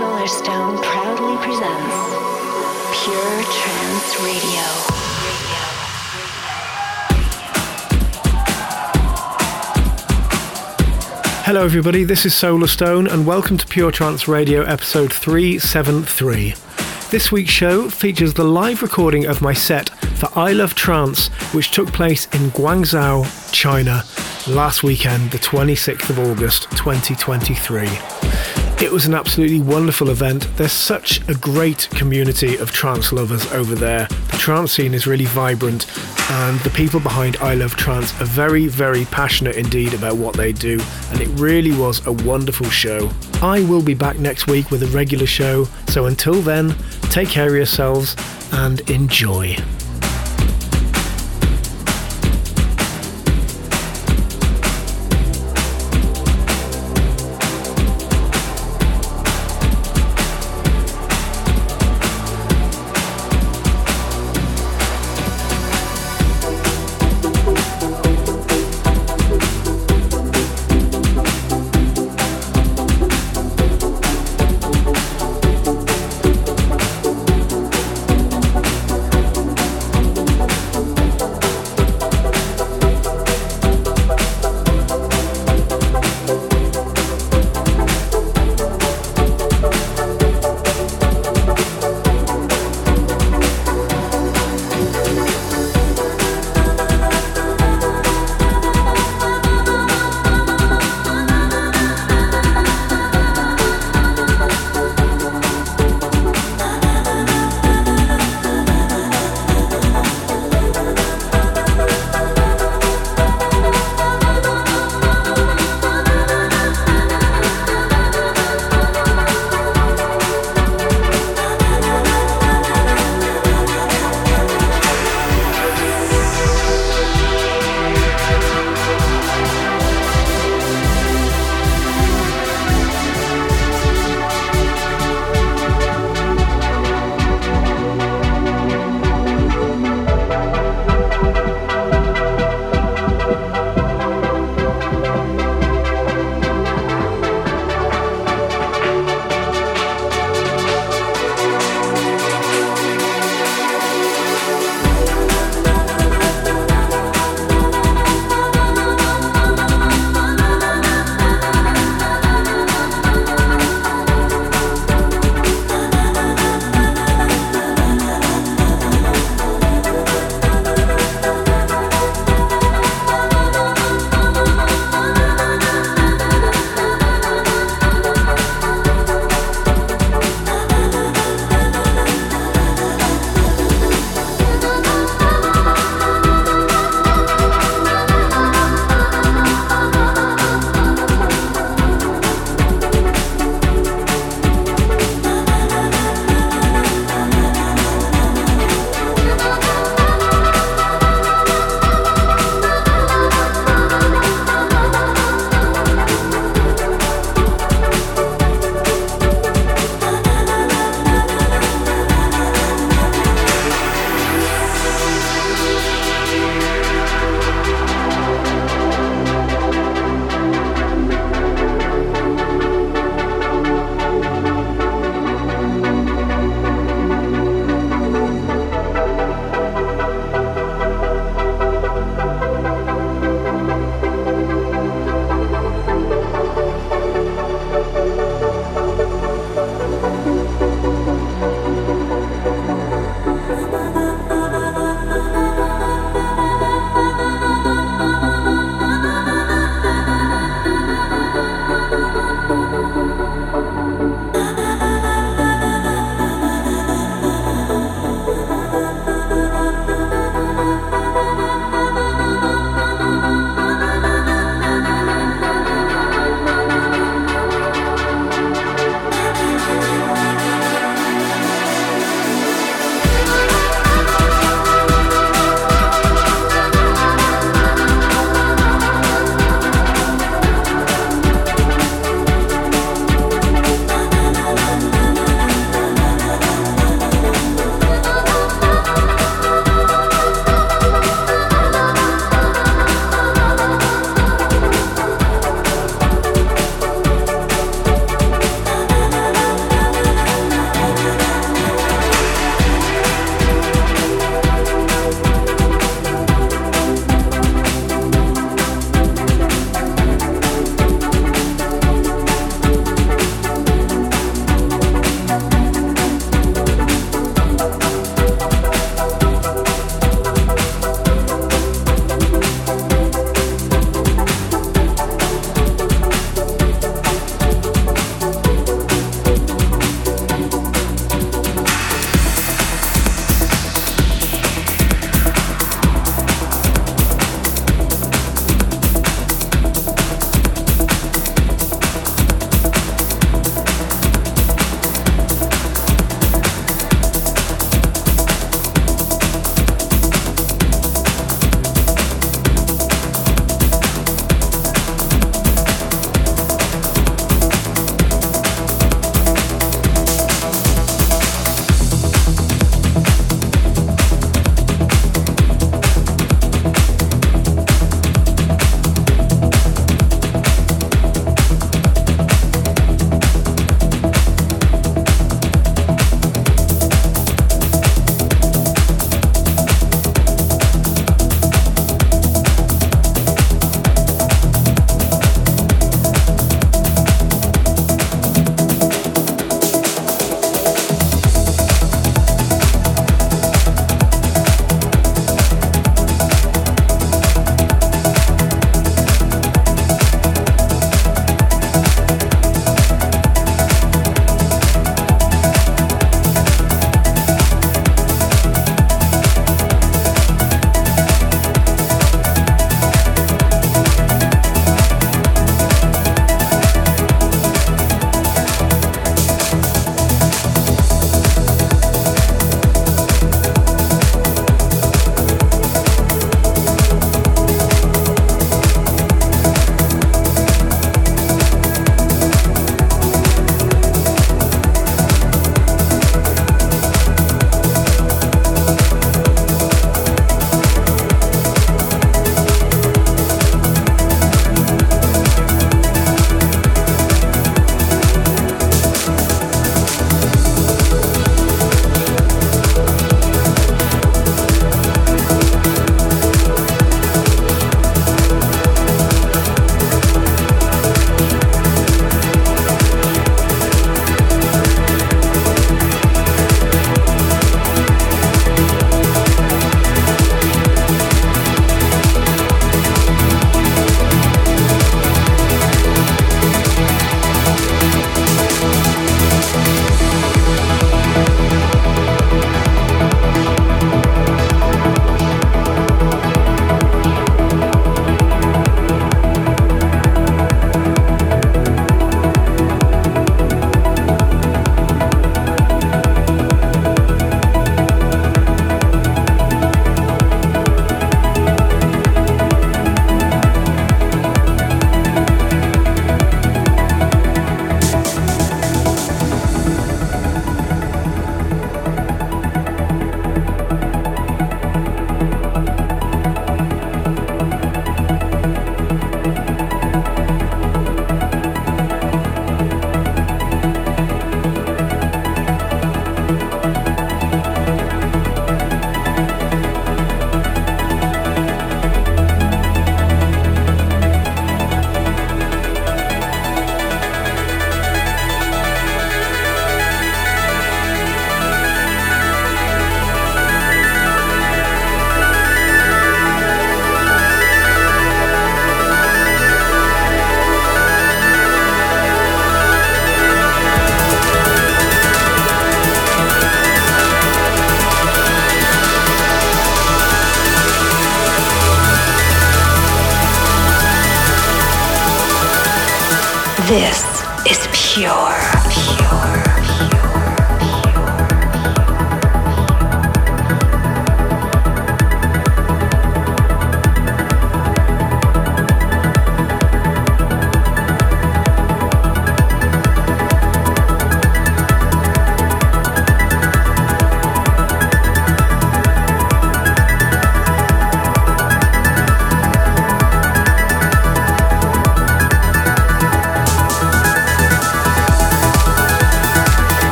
Solarstone proudly presents Pure Trance Radio. Hello, everybody. This is Solarstone, and welcome to Pure Trance Radio episode 373. This week's show features the live recording of my set for I Love Trance, which took place in Guangzhou, China, last weekend, the 26th of August 2023. It was an absolutely wonderful event. There's such a great community of trance lovers over there. The trance scene is really vibrant, and the people behind I Love Trance are very, very passionate indeed about what they do, and it really was a wonderful show. I will be back next week with a regular show, so until then, take care of yourselves and enjoy.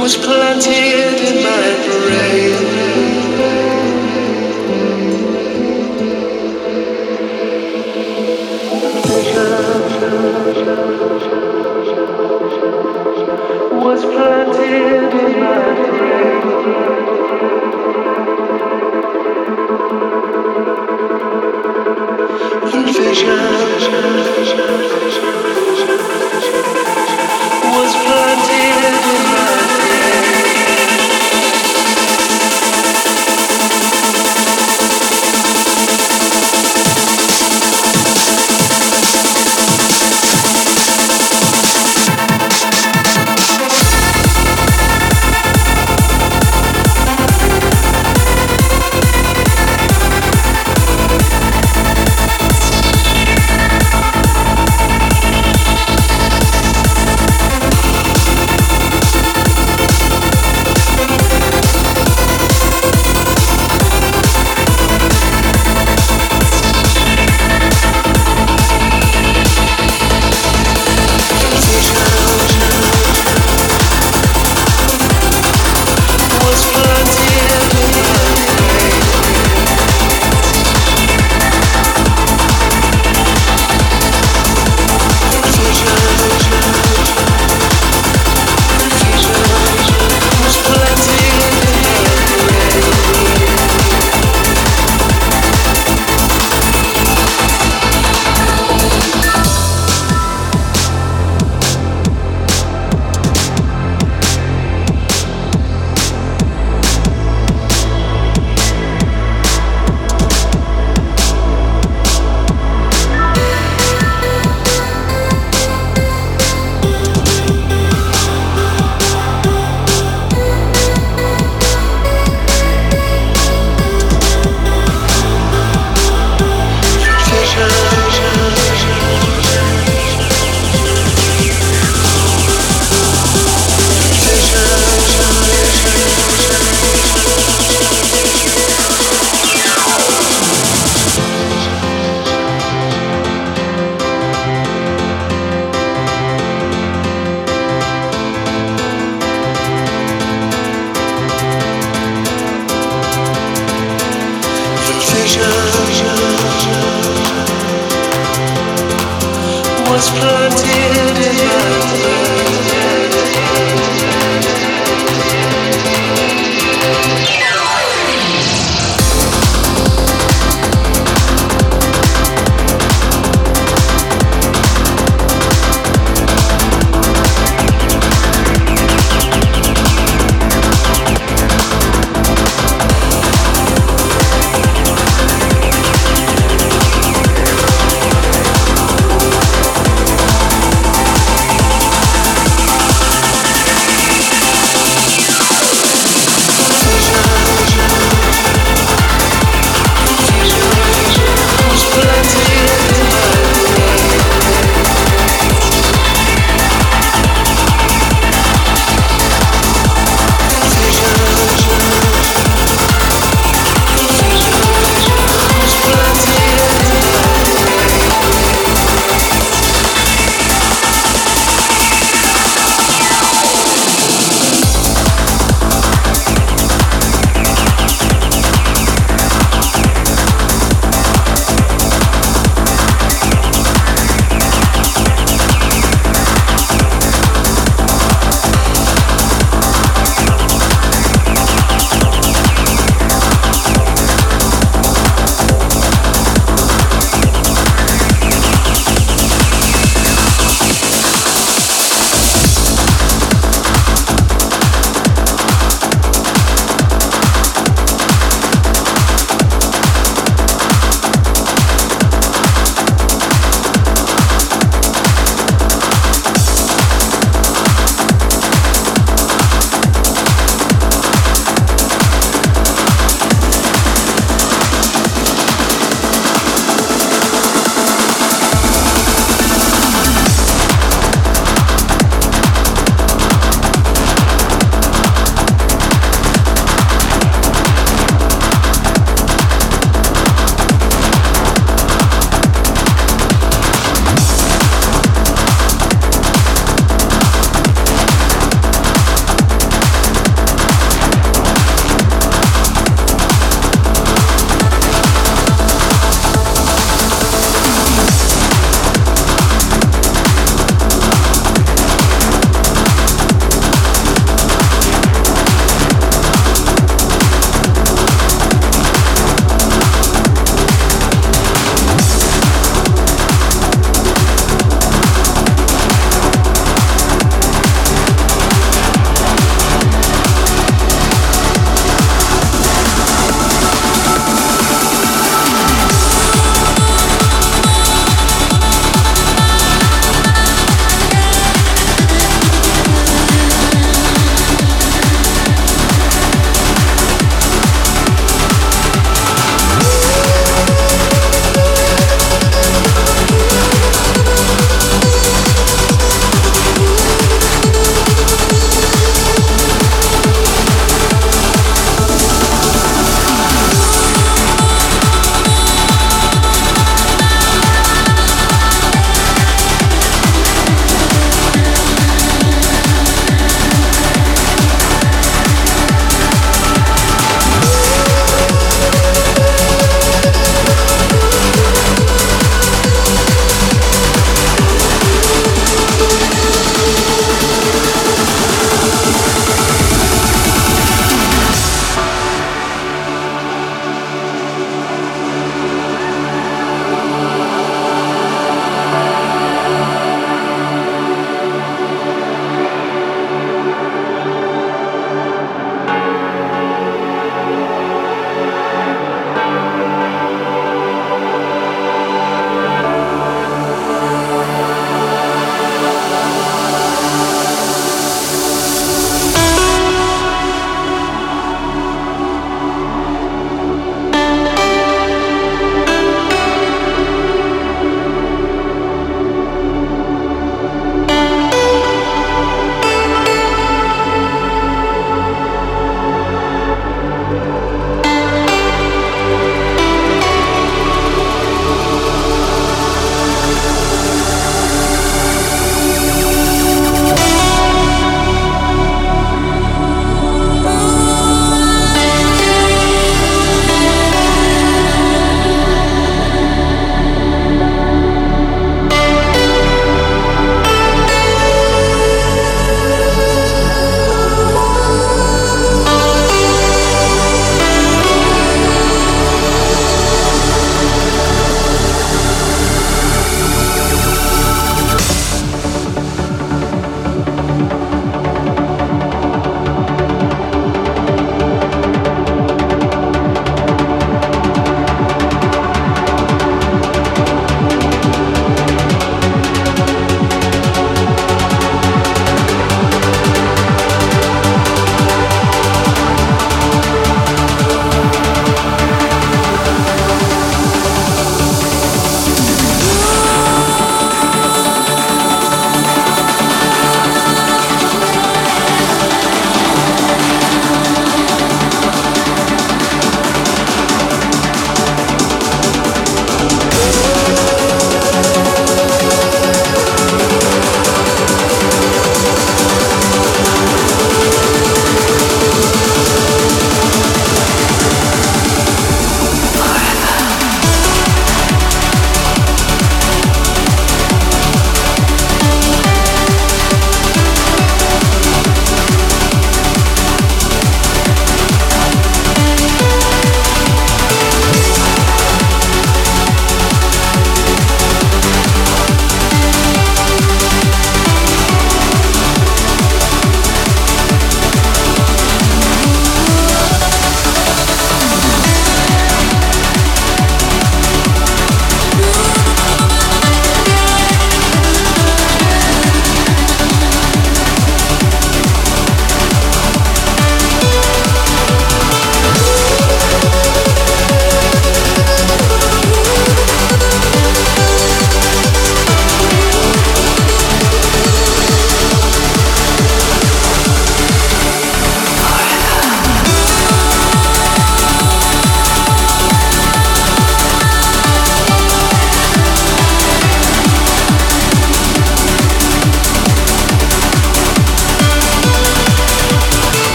was planted